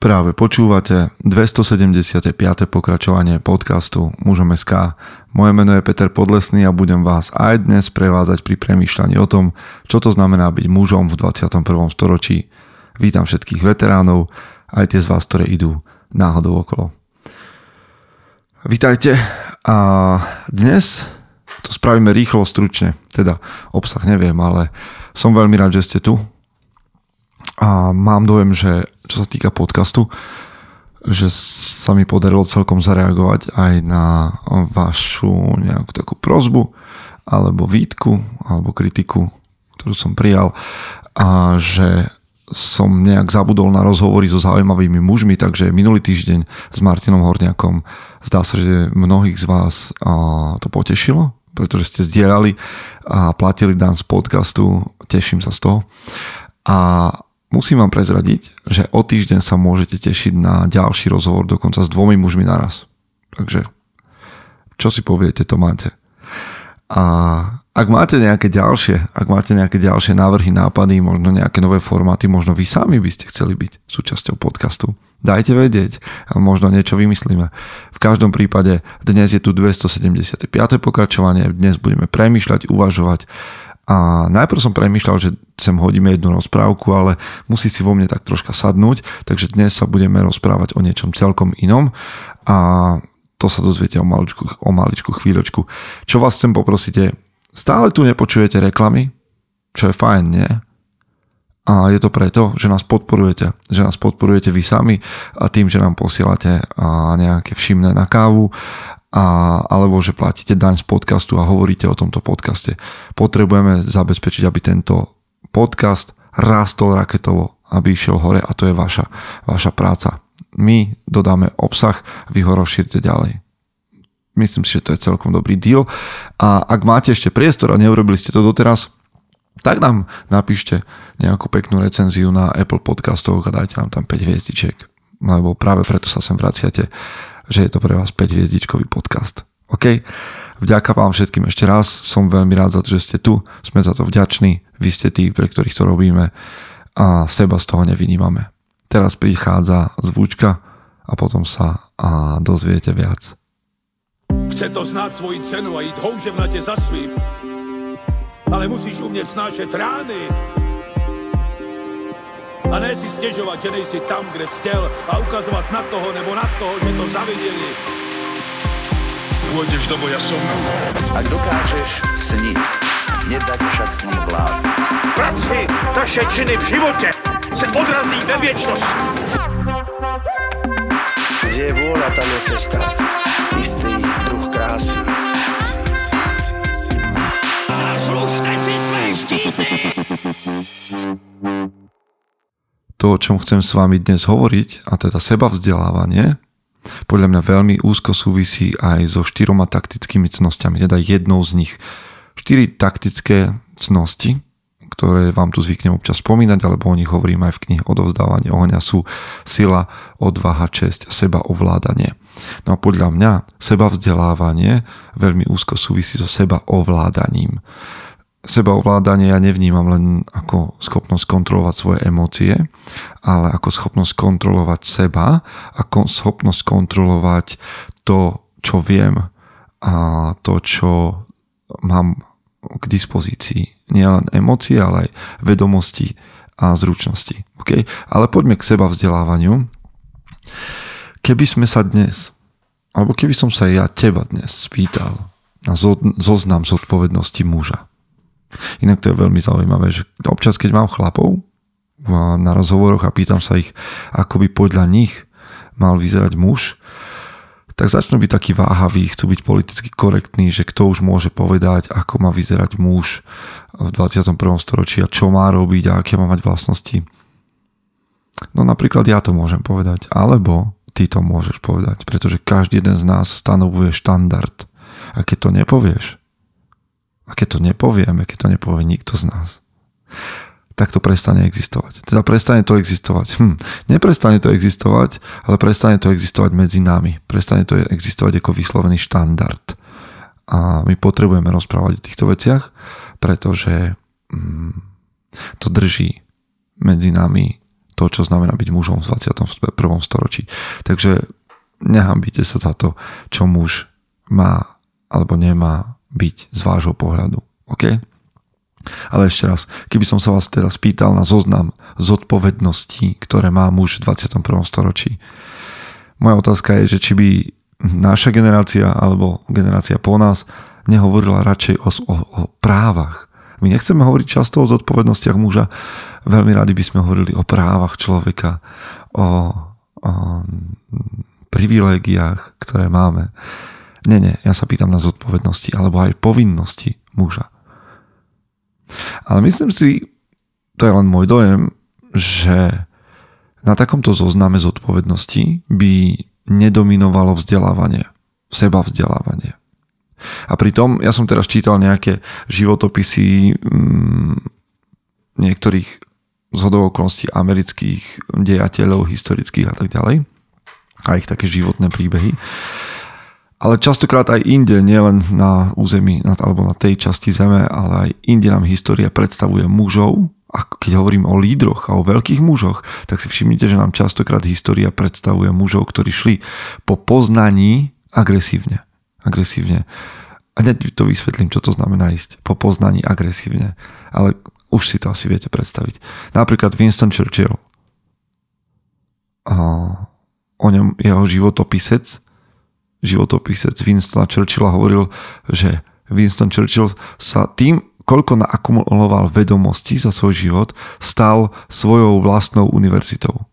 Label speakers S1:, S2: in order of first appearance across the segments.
S1: Práve počúvate 275. pokračovanie podcastu Mužom SK. Moje meno je Peter Podlesný a budem vás aj dnes prevádzať pri premýšľaní o tom, čo to znamená byť mužom v 21. storočí. Vítam všetkých veteránov, aj tie z vás, ktoré idú náhodou okolo. Vítajte a dnes to spravíme rýchlo, stručne, teda obsah neviem, ale som veľmi rád, že ste tu a mám dojem, že čo sa týka podcastu, že sa mi podarilo celkom zareagovať aj na vašu nejakú takú prozbu alebo výtku alebo kritiku, ktorú som prijal a že som nejak zabudol na rozhovory so zaujímavými mužmi, takže minulý týždeň s Martinom Horniakom zdá sa, že mnohých z vás to potešilo, pretože ste zdieľali a platili dan z podcastu, teším sa z toho. A Musím vám prezradiť, že o týždeň sa môžete tešiť na ďalší rozhovor dokonca s dvomi mužmi naraz. Takže čo si poviete, to máte. A ak máte nejaké ďalšie, ak máte nejaké ďalšie návrhy, nápady, možno nejaké nové formáty, možno vy sami by ste chceli byť súčasťou podcastu, dajte vedieť a možno niečo vymyslíme. V každom prípade dnes je tu 275. pokračovanie, dnes budeme premýšľať, uvažovať a najprv som premýšľal, že sem hodíme jednu rozprávku, ale musí si vo mne tak troška sadnúť, takže dnes sa budeme rozprávať o niečom celkom inom a to sa dozviete o maličku, o maličku chvíľočku. Čo vás chcem poprosiť stále tu nepočujete reklamy, čo je fajn, nie? A je to preto, že nás podporujete. Že nás podporujete vy sami a tým, že nám posielate nejaké všimné na kávu a, alebo že platíte daň z podcastu a hovoríte o tomto podcaste. Potrebujeme zabezpečiť, aby tento podcast rástol raketovo, aby išiel hore a to je vaša, vaša práca. My dodáme obsah, vy ho rozšírte ďalej. Myslím si, že to je celkom dobrý deal. A ak máte ešte priestor a neurobili ste to doteraz, tak nám napíšte nejakú peknú recenziu na Apple podcastoch a dajte nám tam 5 hviezdičiek. Lebo práve preto sa sem vraciate že je to pre vás 5 hviezdičkový podcast. OK? Vďaka vám všetkým ešte raz, som veľmi rád za to, že ste tu, sme za to vďační, vy ste tí, pre ktorých to robíme a seba z toho nevynímame. Teraz prichádza zvučka a potom sa a dozviete viac.
S2: Chce to znát svoji cenu a jít houževnatě za svým. Ale musíš umět snášet rány a ne si stěžovat, že nejsi tam, kde jsi chtěl a ukazovat na toho nebo na toho, že to zaviděli. Pôjdeš do boja som.
S3: Ak dokážeš sniť, nedať však snom vlád.
S2: Práci, taše činy v životě se odrazí ve věčnosti.
S4: Kde je vôľa, tam je cesta. Istý druh krásy.
S2: Zaslužte si své štíty!
S1: To, o čom chcem s vami dnes hovoriť, a teda seba vzdelávanie, podľa mňa veľmi úzko súvisí aj so štyroma taktickými cnosťami, teda jednou z nich. Štyri taktické cnosti, ktoré vám tu zvyknem občas spomínať, alebo o nich hovorím aj v knihe Odovzdávanie ohňa sú sila, odvaha, česť seba ovládanie. No a podľa mňa seba vzdelávanie veľmi úzko súvisí so seba ovládaním sebaovládanie ja nevnímam len ako schopnosť kontrolovať svoje emócie, ale ako schopnosť kontrolovať seba, ako schopnosť kontrolovať to, čo viem a to, čo mám k dispozícii. Nie len emócie, ale aj vedomosti a zručnosti. Okay? Ale poďme k seba vzdelávaniu. Keby sme sa dnes, alebo keby som sa ja teba dnes spýtal na zoznam zodpovednosti muža, Inak to je veľmi zaujímavé, že občas, keď mám chlapov na rozhovoroch a pýtam sa ich, ako by podľa nich mal vyzerať muž, tak začnú byť takí váhaví, chcú byť politicky korektní, že kto už môže povedať, ako má vyzerať muž v 21. storočí a čo má robiť a aké má mať vlastnosti. No napríklad ja to môžem povedať, alebo ty to môžeš povedať, pretože každý jeden z nás stanovuje štandard. A keď to nepovieš, a keď to nepovieme, keď to nepovie nikto z nás, tak to prestane existovať. Teda prestane to existovať. Hm, neprestane to existovať, ale prestane to existovať medzi nami. Prestane to existovať ako vyslovený štandard. A my potrebujeme rozprávať o týchto veciach, pretože hm, to drží medzi nami to, čo znamená byť mužom v 21. storočí. Takže nehambíte sa za to, čo muž má alebo nemá byť z vášho pohľadu. OK? Ale ešte raz, keby som sa vás teraz spýtal na zoznam zodpovedností, ktoré má muž v 21. storočí, moja otázka je, že či by naša generácia alebo generácia po nás nehovorila radšej o, o, o právach. My nechceme hovoriť často o zodpovednostiach muža, veľmi radi by sme hovorili o právach človeka, o, o privilégiách, ktoré máme. Nie, nie, ja sa pýtam na zodpovednosti alebo aj povinnosti muža. Ale myslím si, to je len môj dojem, že na takomto zozname zodpovednosti by nedominovalo vzdelávanie, seba vzdelávanie. A pritom, ja som teraz čítal nejaké životopisy mm, niektorých zhodov okolností amerických dejateľov, historických a tak ďalej. A ich také životné príbehy. Ale častokrát aj inde, nielen na území alebo na tej časti zeme, ale aj inde nám história predstavuje mužov, a keď hovorím o lídroch a o veľkých mužoch, tak si všimnite, že nám častokrát história predstavuje mužov, ktorí šli po poznaní agresívne agresívne. A hneď to vysvetlím, čo to znamená ísť po poznaní agresívne. Ale už si to asi viete predstaviť. Napríklad Winston Churchill. O ňom jeho životopisec životopisec Winstona Churchilla hovoril, že Winston Churchill sa tým, koľko naakumuloval vedomostí za svoj život, stal svojou vlastnou univerzitou.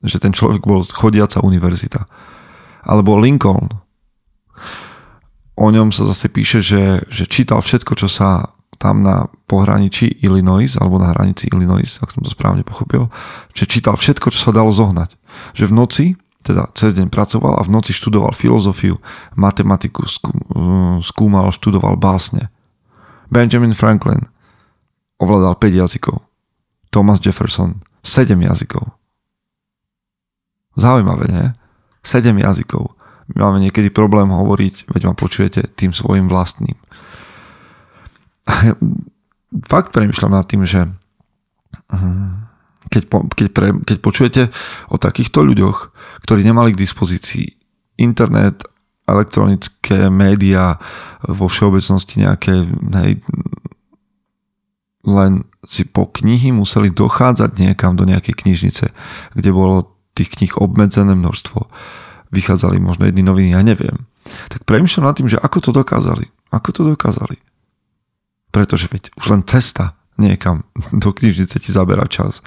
S1: Že ten človek bol chodiaca univerzita. Alebo Lincoln o ňom sa zase píše, že, že čítal všetko, čo sa tam na pohraničí Illinois, alebo na hranici Illinois, ak som to správne pochopil, že čítal všetko, čo sa dalo zohnať. Že v noci, teda cez deň pracoval a v noci študoval filozofiu, matematiku, skúmal, študoval básne. Benjamin Franklin ovládal 5 jazykov. Thomas Jefferson 7 jazykov. Zaujímavé, nie? 7 jazykov my máme niekedy problém hovoriť, veď ma počujete, tým svojim vlastným. Fakt premyšľam nad tým, že hm, keď, po, keď, pre, keď počujete o takýchto ľuďoch, ktorí nemali k dispozícii internet, elektronické médiá, vo všeobecnosti nejaké, hej, len si po knihy museli dochádzať niekam do nejakej knižnice, kde bolo tých kníh obmedzené množstvo vychádzali možno jedny noviny, ja neviem. Tak premýšľam nad tým, že ako to dokázali. Ako to dokázali. Pretože veď už len cesta niekam do knižnice ti zabera čas.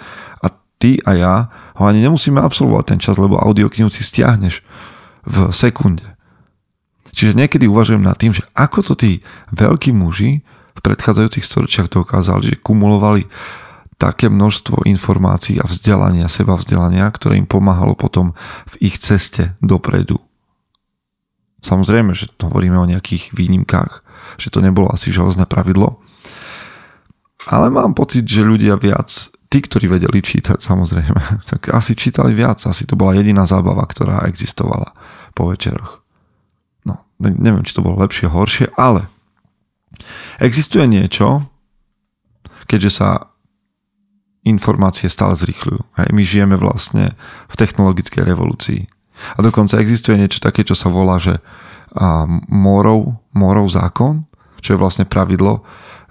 S1: A ty a ja ho ani nemusíme absolvovať ten čas, lebo audioknihu si stiahneš v sekunde. Čiže niekedy uvažujem nad tým, že ako to tí veľkí muži v predchádzajúcich storočiach dokázali, že kumulovali také množstvo informácií a vzdelania, seba vzdelania, ktoré im pomáhalo potom v ich ceste dopredu. Samozrejme, že hovoríme o nejakých výnimkách, že to nebolo asi železné pravidlo, ale mám pocit, že ľudia viac, tí, ktorí vedeli čítať samozrejme, tak asi čítali viac, asi to bola jediná zábava, ktorá existovala po večeroch. No, neviem, či to bolo lepšie, horšie, ale existuje niečo, keďže sa informácie stále zrýchľujú. Hej, my žijeme vlastne v technologickej revolúcii. A dokonca existuje niečo také, čo sa volá, že morov, morov zákon, čo je vlastne pravidlo,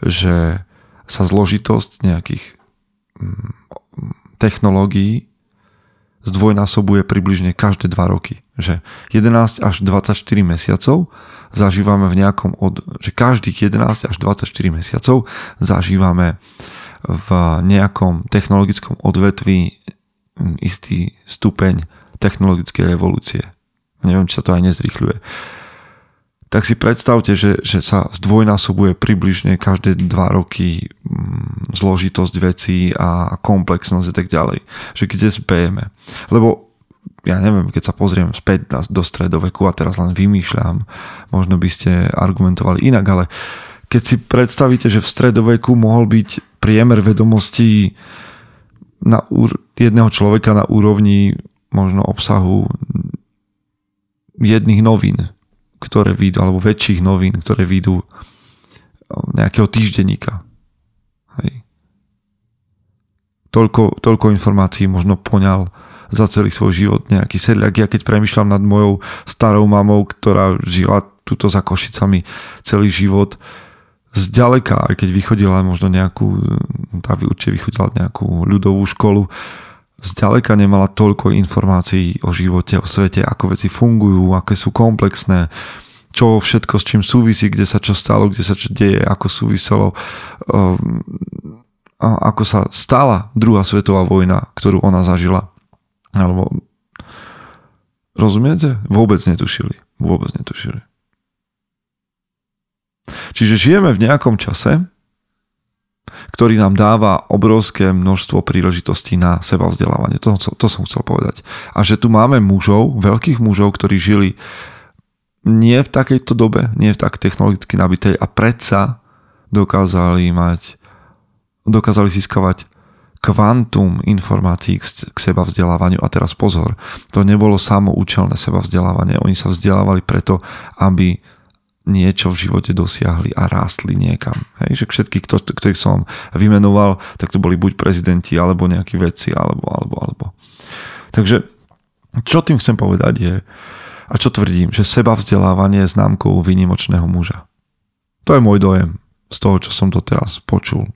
S1: že sa zložitosť nejakých mm, technológií zdvojnásobuje približne každé 2 roky. Že 11 až 24 mesiacov zažívame v nejakom od, že každých 11 až 24 mesiacov zažívame v nejakom technologickom odvetví istý stupeň technologickej revolúcie. Neviem, či sa to aj nezrýchľuje. Tak si predstavte, že, že sa zdvojnásobuje približne každé dva roky mm, zložitosť vecí a komplexnosť a tak ďalej. Že kde spejeme. Lebo ja neviem, keď sa pozriem späť do stredoveku a teraz len vymýšľam, možno by ste argumentovali inak, ale keď si predstavíte, že v stredoveku mohol byť priemer vedomostí na úr- jedného človeka na úrovni možno obsahu jedných novín, ktoré vyjdú, alebo väčších novín, ktoré vyjdú nejakého týždenníka. Hej. toľko, toľko informácií možno poňal za celý svoj život nejaký sedliak. Ja keď premyšľam nad mojou starou mamou, ktorá žila tuto za Košicami celý život, zďaleka, aj keď vychodila možno nejakú, tá určite vychodila nejakú ľudovú školu, zďaleka nemala toľko informácií o živote, o svete, ako veci fungujú, aké sú komplexné, čo všetko s čím súvisí, kde sa čo stalo, kde sa čo deje, ako súviselo, um, ako sa stala druhá svetová vojna, ktorú ona zažila. Alebo rozumiete? Vôbec netušili. Vôbec netušili. Čiže žijeme v nejakom čase, ktorý nám dáva obrovské množstvo príležitostí na seba vzdelávanie. To, to som chcel povedať. A že tu máme mužov, veľkých mužov, ktorí žili nie v takejto dobe, nie v tak technologicky nabitej a predsa dokázali mať, dokázali získavať kvantum informácií k seba vzdelávaniu. A teraz pozor, to nebolo samoučelné seba vzdelávanie. Oni sa vzdelávali preto, aby niečo v živote dosiahli a rástli niekam. Hej, že všetky, ktorých som vymenoval, tak to boli buď prezidenti, alebo nejakí vedci, alebo, alebo, alebo. Takže, čo tým chcem povedať je, a čo tvrdím, že seba vzdelávanie je známkou výnimočného muža. To je môj dojem z toho, čo som to teraz počul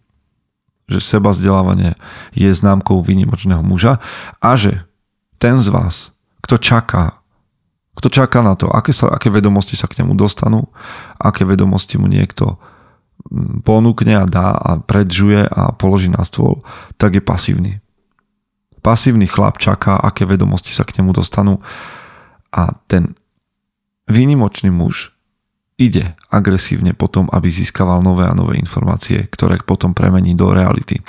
S1: že seba vzdelávanie je známkou výnimočného muža a že ten z vás, kto čaká, kto čaká na to, aké, sa, aké vedomosti sa k nemu dostanú, aké vedomosti mu niekto mm, ponúkne a dá a predžuje a položí na stôl, tak je pasívny. Pasívny chlap čaká, aké vedomosti sa k nemu dostanú a ten výnimočný muž ide agresívne potom, aby získaval nové a nové informácie, ktoré potom premení do reality.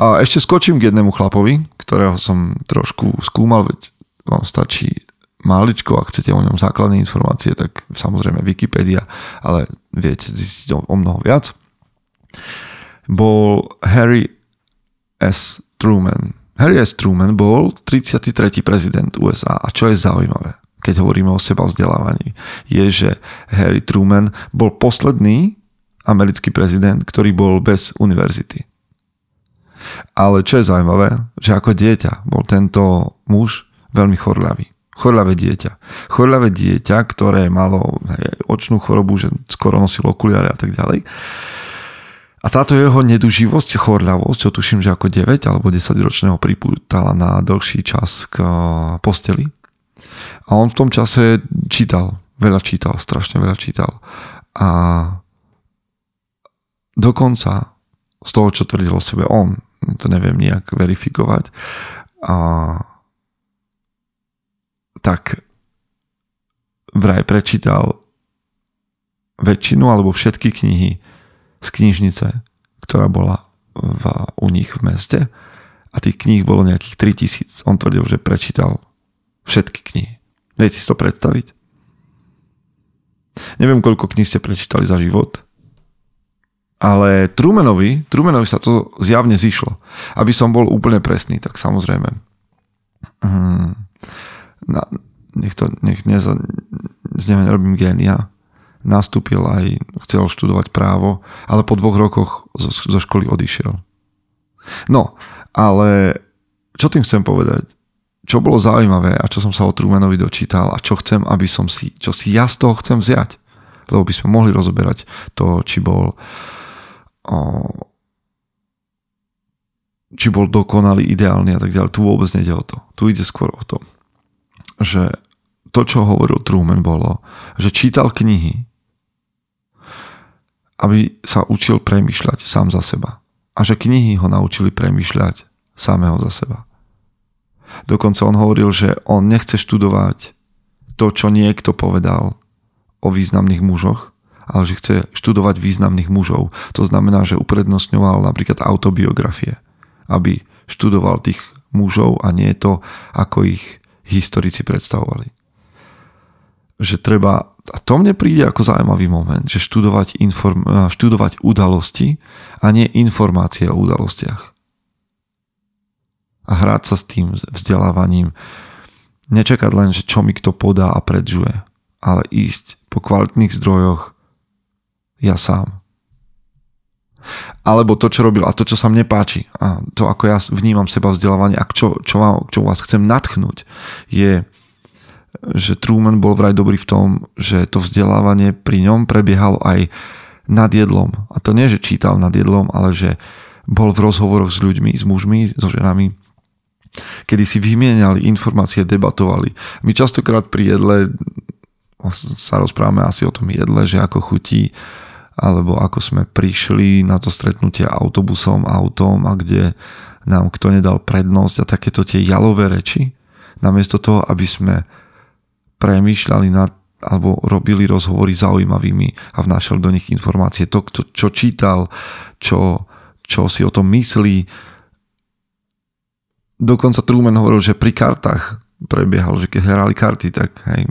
S1: A ešte skočím k jednému chlapovi, ktorého som trošku skúmal, veď vám stačí máličko, ak chcete o ňom základné informácie, tak samozrejme Wikipedia, ale viete zistiť o mnoho viac. Bol Harry S. Truman. Harry S. Truman bol 33. prezident USA. A čo je zaujímavé? keď hovoríme o seba vzdelávaní, je, že Harry Truman bol posledný americký prezident, ktorý bol bez univerzity. Ale čo je zaujímavé, že ako dieťa bol tento muž veľmi chorľavý. Chorľavé dieťa. Chorľavé dieťa, ktoré malo hej, očnú chorobu, že skoro nosil okuliare a tak ďalej. A táto jeho neduživosť, chorľavosť, čo tuším, že ako 9 alebo 10 ročného pripútala na dlhší čas k posteli, a on v tom čase čítal, veľa čítal, strašne veľa čítal. A dokonca z toho, čo tvrdil o sebe on, to neviem nejak verifikovať, a tak vraj prečítal väčšinu alebo všetky knihy z knižnice, ktorá bola v, u nich v meste a tých kníh bolo nejakých 3000. On tvrdil, že prečítal všetky knihy. Viete si to predstaviť? Neviem, koľko kníh ste prečítali za život, ale Trumanovi, Trumanovi sa to zjavne zišlo. Aby som bol úplne presný, tak samozrejme. Hmm, na, nech to, nech neza, nerobím génia. Nastúpil aj, chcel študovať právo, ale po dvoch rokoch zo, zo školy odišiel. No, ale čo tým chcem povedať? čo bolo zaujímavé a čo som sa o Trumanovi dočítal a čo chcem, aby som si, čo si ja z toho chcem vziať. Lebo by sme mohli rozoberať to, či bol o, či bol dokonalý, ideálny a tak ďalej. Tu vôbec nejde o to. Tu ide skôr o to, že to, čo hovoril Truman, bolo, že čítal knihy, aby sa učil premýšľať sám za seba. A že knihy ho naučili premýšľať samého za seba. Dokonca on hovoril, že on nechce študovať to, čo niekto povedal o významných mužoch, ale že chce študovať významných mužov. To znamená, že uprednostňoval napríklad autobiografie, aby študoval tých mužov a nie to, ako ich historici predstavovali. Že treba, a to mne príde ako zaujímavý moment, že študovať, inform, študovať udalosti a nie informácie o udalostiach a hrať sa s tým vzdelávaním. Nečakať len, že čo mi kto podá a predžuje, ale ísť po kvalitných zdrojoch ja sám. Alebo to, čo robil a to, čo sa mne páči a to, ako ja vnímam seba vzdelávanie a čo, čo, vám, čo vás chcem natchnúť, je, že Truman bol vraj dobrý v tom, že to vzdelávanie pri ňom prebiehalo aj nad jedlom. A to nie, že čítal nad jedlom, ale že bol v rozhovoroch s ľuďmi, s mužmi, so ženami, kedy si vymieniali informácie, debatovali. My častokrát pri jedle sa rozprávame asi o tom jedle, že ako chutí, alebo ako sme prišli na to stretnutie autobusom, autom a kde nám kto nedal prednosť a takéto tie jalové reči, namiesto toho, aby sme premýšľali nad alebo robili rozhovory zaujímavými a vnášali do nich informácie. To, to čo čítal, čo, čo si o tom myslí. Dokonca Truman hovoril, že pri kartách prebiehal, že keď hrali karty, tak hej,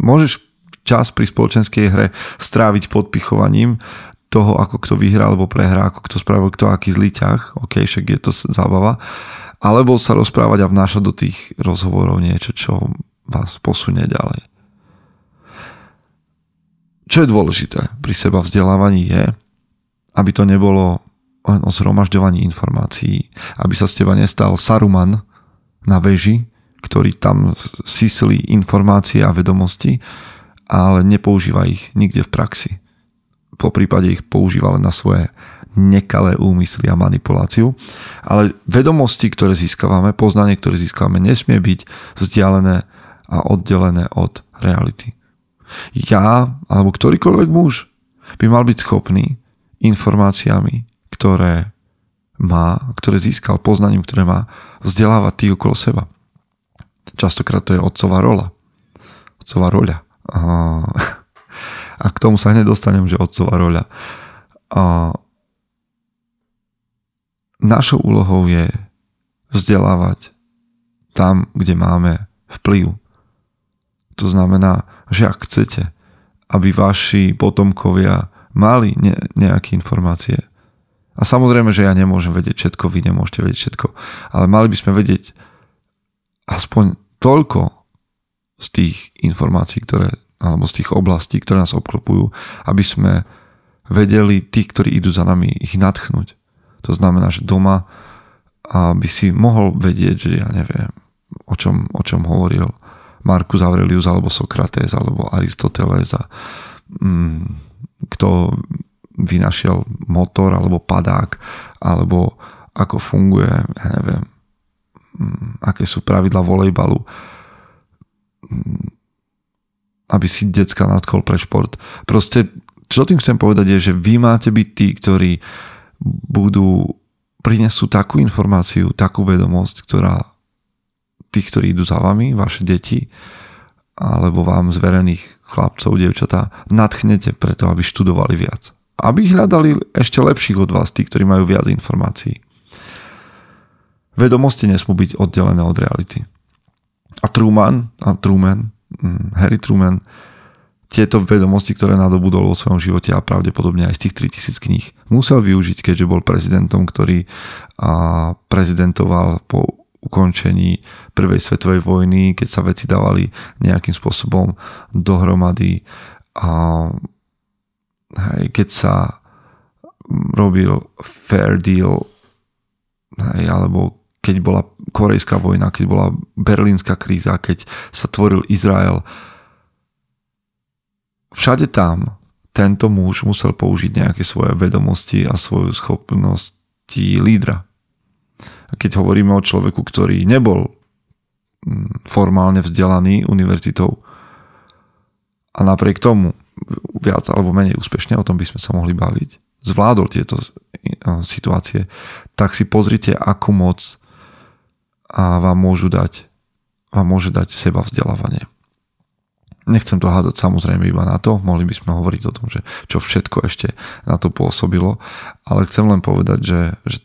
S1: môžeš čas pri spoločenskej hre stráviť podpichovaním toho, ako kto vyhrá alebo prehrá, ako kto spravil kto aký zlý ťah, ok, však je to zábava, alebo sa rozprávať a vnášať do tých rozhovorov niečo, čo vás posunie ďalej. Čo je dôležité pri seba vzdelávaní je, aby to nebolo len o zhromažďovaní informácií, aby sa z teba nestal Saruman na veži, ktorý tam syslí informácie a vedomosti, ale nepoužíva ich nikde v praxi. Po prípade ich používa len na svoje nekalé úmysly a manipuláciu. Ale vedomosti, ktoré získavame, poznanie, ktoré získavame, nesmie byť vzdialené a oddelené od reality ja alebo ktorýkoľvek muž by mal byť schopný informáciami, ktoré má, ktoré získal poznaním, ktoré má, vzdelávať tých okolo seba. Častokrát to je otcová rola. Otcová roľa. A k tomu sa hneď dostanem, že otcová roľa. A našou úlohou je vzdelávať tam, kde máme vplyv. To znamená, že ak chcete, aby vaši potomkovia mali ne, nejaké informácie. A samozrejme, že ja nemôžem vedieť všetko, vy nemôžete vedieť všetko, ale mali by sme vedieť aspoň toľko z tých informácií, ktoré, alebo z tých oblastí, ktoré nás obklopujú, aby sme vedeli tí, ktorí idú za nami, ich natchnúť. To znamená, že doma aby si mohol vedieť, že ja neviem, o čom, o čom hovoril Marcus Aurelius alebo Sokrates alebo Aristoteles a mm, kto vynašiel motor alebo padák alebo ako funguje, ja neviem, mm, aké sú pravidla volejbalu, aby si decka nadkol pre šport. Proste, čo tým chcem povedať je, že vy máte byť tí, ktorí budú prinesú takú informáciu, takú vedomosť, ktorá tých, ktorí idú za vami, vaše deti, alebo vám zverených chlapcov, devčatá, nadchnete preto, aby študovali viac. Aby hľadali ešte lepších od vás, tí, ktorí majú viac informácií. Vedomosti nesmú byť oddelené od reality. A Truman, a Truman, hm, Harry Truman, tieto vedomosti, ktoré nadobudol vo svojom živote a pravdepodobne aj z tých 3000 kníh, musel využiť, keďže bol prezidentom, ktorý prezidentoval po ukončení prvej svetovej vojny, keď sa veci dávali nejakým spôsobom dohromady. A hej, keď sa robil fair deal hej, alebo keď bola korejská vojna, keď bola berlínska kríza, keď sa tvoril Izrael. Všade tam tento muž musel použiť nejaké svoje vedomosti a svoju schopnosti lídra. A keď hovoríme o človeku, ktorý nebol mm, formálne vzdelaný univerzitou a napriek tomu viac alebo menej úspešne, o tom by sme sa mohli baviť, zvládol tieto e, situácie, tak si pozrite, akú moc a vám môžu dať, vám môže dať seba vzdelávanie. Nechcem to hádzať samozrejme iba na to, mohli by sme hovoriť o tom, že čo všetko ešte na to pôsobilo, ale chcem len povedať, že, že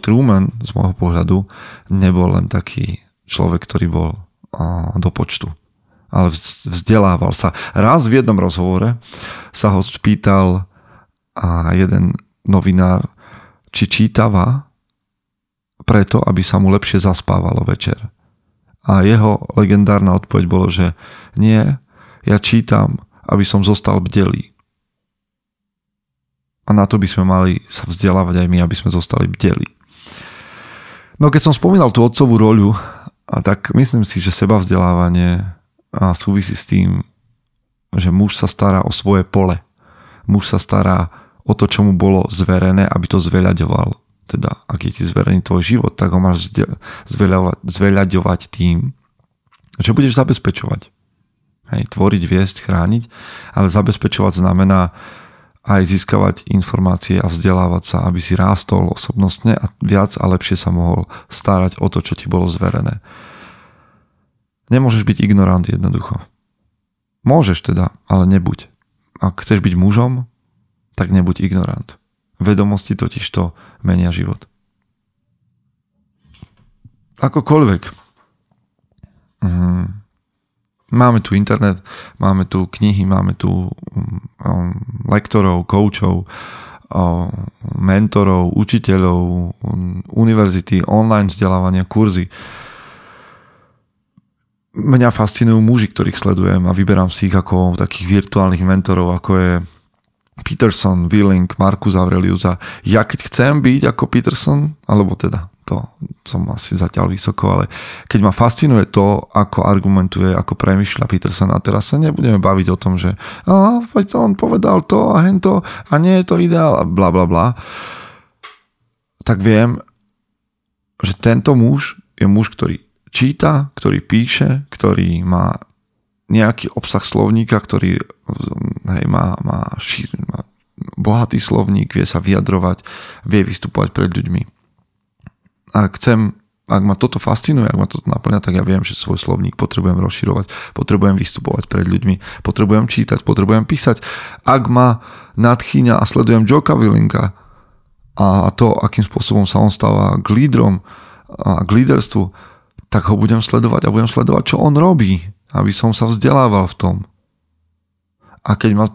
S1: Truman z môjho pohľadu nebol len taký človek, ktorý bol do počtu, ale vzdelával sa. Raz v jednom rozhovore sa ho spýtal a jeden novinár, či čítava preto, aby sa mu lepšie zaspávalo večer. A jeho legendárna odpoveď bolo, že nie, ja čítam, aby som zostal bdelý. A na to by sme mali sa vzdelávať aj my, aby sme zostali bdeli. No keď som spomínal tú otcovú roľu, a tak myslím si, že seba vzdelávanie a súvisí s tým, že muž sa stará o svoje pole. Muž sa stará o to, čo mu bolo zverené, aby to zveľaďoval. Teda, ak je ti zverený tvoj život, tak ho máš zveľaďovať, tým, že budeš zabezpečovať. Hej, tvoriť, viesť, chrániť, ale zabezpečovať znamená aj získavať informácie a vzdelávať sa, aby si rástol osobnostne a viac a lepšie sa mohol starať o to, čo ti bolo zverené. Nemôžeš byť ignorant jednoducho. Môžeš teda, ale nebuď. Ak chceš byť mužom, tak nebuď ignorant. Vedomosti totiž to menia život. Akokoľvek. Mhm. Máme tu internet, máme tu knihy, máme tu um, lektorov, koučov, um, mentorov, učiteľov, um, univerzity, online vzdelávania, kurzy. Mňa fascinujú muži, ktorých sledujem a vyberám si ich ako takých virtuálnych mentorov, ako je Peterson, Willing, Markus Aurelius a ja keď chcem byť ako Peterson, alebo teda to som asi zatiaľ vysoko, ale keď ma fascinuje to, ako argumentuje, ako premyšľa Peterson a teraz sa nebudeme baviť o tom, že a, on povedal to a hento a nie je to ideál a bla bla bla, tak viem, že tento muž je muž, ktorý číta, ktorý píše, ktorý má nejaký obsah slovníka, ktorý hej, má, má, šír, má bohatý slovník, vie sa vyjadrovať, vie vystupovať pred ľuďmi ak chcem, ak ma toto fascinuje, ak ma toto naplňa, tak ja viem, že svoj slovník potrebujem rozširovať, potrebujem vystupovať pred ľuďmi, potrebujem čítať, potrebujem písať. Ak ma nadchýňa a sledujem Joka Willinga a to, akým spôsobom sa on stáva k lídrom a k líderstvu, tak ho budem sledovať a budem sledovať, čo on robí, aby som sa vzdelával v tom. A keď ma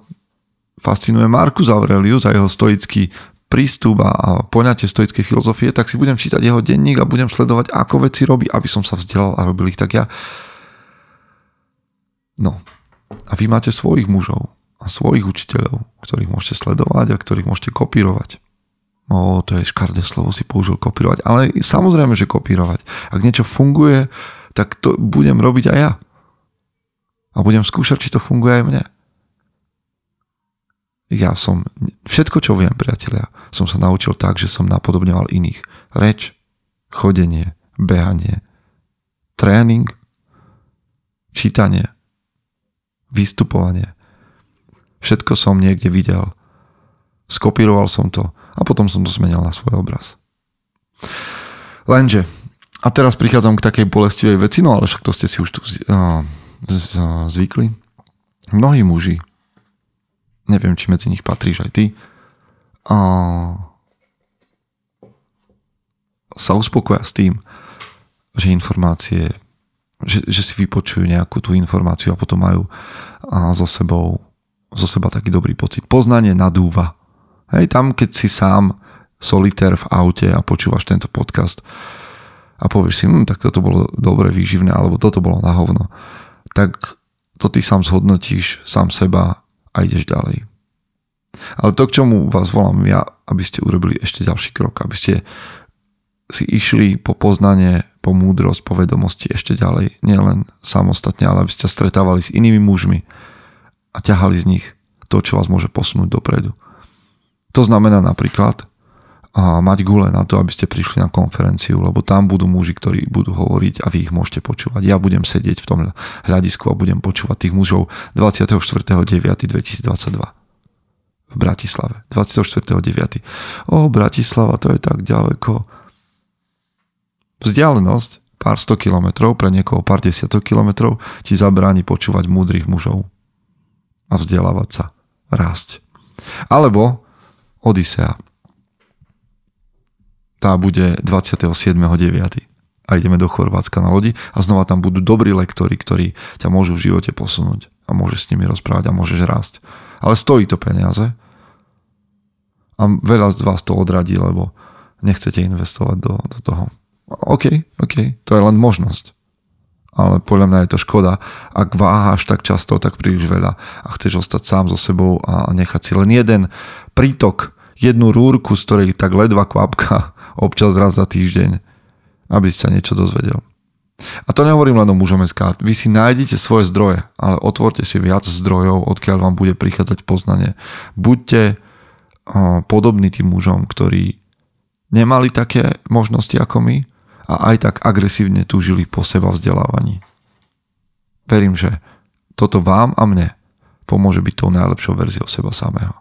S1: fascinuje Markus Aurelius a jeho stoický prístup a poňatie stoickej filozofie, tak si budem čítať jeho denník a budem sledovať, ako veci robí, aby som sa vzdelal a robil ich tak ja. No. A vy máte svojich mužov a svojich učiteľov, ktorých môžete sledovať a ktorých môžete kopírovať. O, to je škardé slovo, si použil kopírovať. Ale samozrejme, že kopírovať. Ak niečo funguje, tak to budem robiť aj ja. A budem skúšať, či to funguje aj mne ja som, všetko čo viem, priatelia, som sa naučil tak, že som napodobňoval iných. Reč, chodenie, behanie, tréning, čítanie, vystupovanie. Všetko som niekde videl. Skopíroval som to a potom som to zmenil na svoj obraz. Lenže, a teraz prichádzam k takej bolestivej veci, no ale však to ste si už tu zvykli. Mnohí muži neviem, či medzi nich patríš aj ty, a sa uspokoja s tým, že informácie, že, že si vypočujú nejakú tú informáciu a potom majú a so sebou zo seba taký dobrý pocit. Poznanie nadúva. Hej, tam keď si sám solitér v aute a počúvaš tento podcast a povieš si, hm, tak toto bolo dobre výživné, alebo toto bolo na hovno, tak to ty sám zhodnotíš sám seba a ideš ďalej. Ale to, k čomu vás volám ja, aby ste urobili ešte ďalší krok, aby ste si išli po poznanie, po múdrosť, po vedomosti ešte ďalej, nielen samostatne, ale aby ste stretávali s inými mužmi a ťahali z nich to, čo vás môže posunúť dopredu. To znamená napríklad a mať gule na to, aby ste prišli na konferenciu, lebo tam budú muži, ktorí budú hovoriť a vy ich môžete počúvať. Ja budem sedieť v tom hľadisku a budem počúvať tých mužov 24.9.2022 v Bratislave. 24.9. O, Bratislava, to je tak ďaleko. Vzdialenosť pár sto kilometrov, pre niekoho pár desiatok kilometrov, ti zabráni počúvať múdrych mužov a vzdelávať sa, rásť. Alebo Odisea. Tá bude 27.9. A ideme do Chorvátska na lodi a znova tam budú dobrí lektori, ktorí ťa môžu v živote posunúť a môžeš s nimi rozprávať a môžeš rásť. Ale stojí to peniaze a veľa z vás to odradí, lebo nechcete investovať do, do toho. OK, OK, to je len možnosť. Ale podľa mňa je to škoda, ak váhaš tak často, tak príliš veľa a chceš ostať sám so sebou a nechať si len jeden prítok jednu rúrku, z ktorej tak ledva kvapka občas raz za týždeň, aby si sa niečo dozvedel. A to nehovorím len o mužom SK. Vy si nájdete svoje zdroje, ale otvorte si viac zdrojov, odkiaľ vám bude prichádzať poznanie. Buďte podobní tým mužom, ktorí nemali také možnosti ako my a aj tak agresívne túžili po seba vzdelávaní. Verím, že toto vám a mne pomôže byť tou najlepšou verziou seba samého.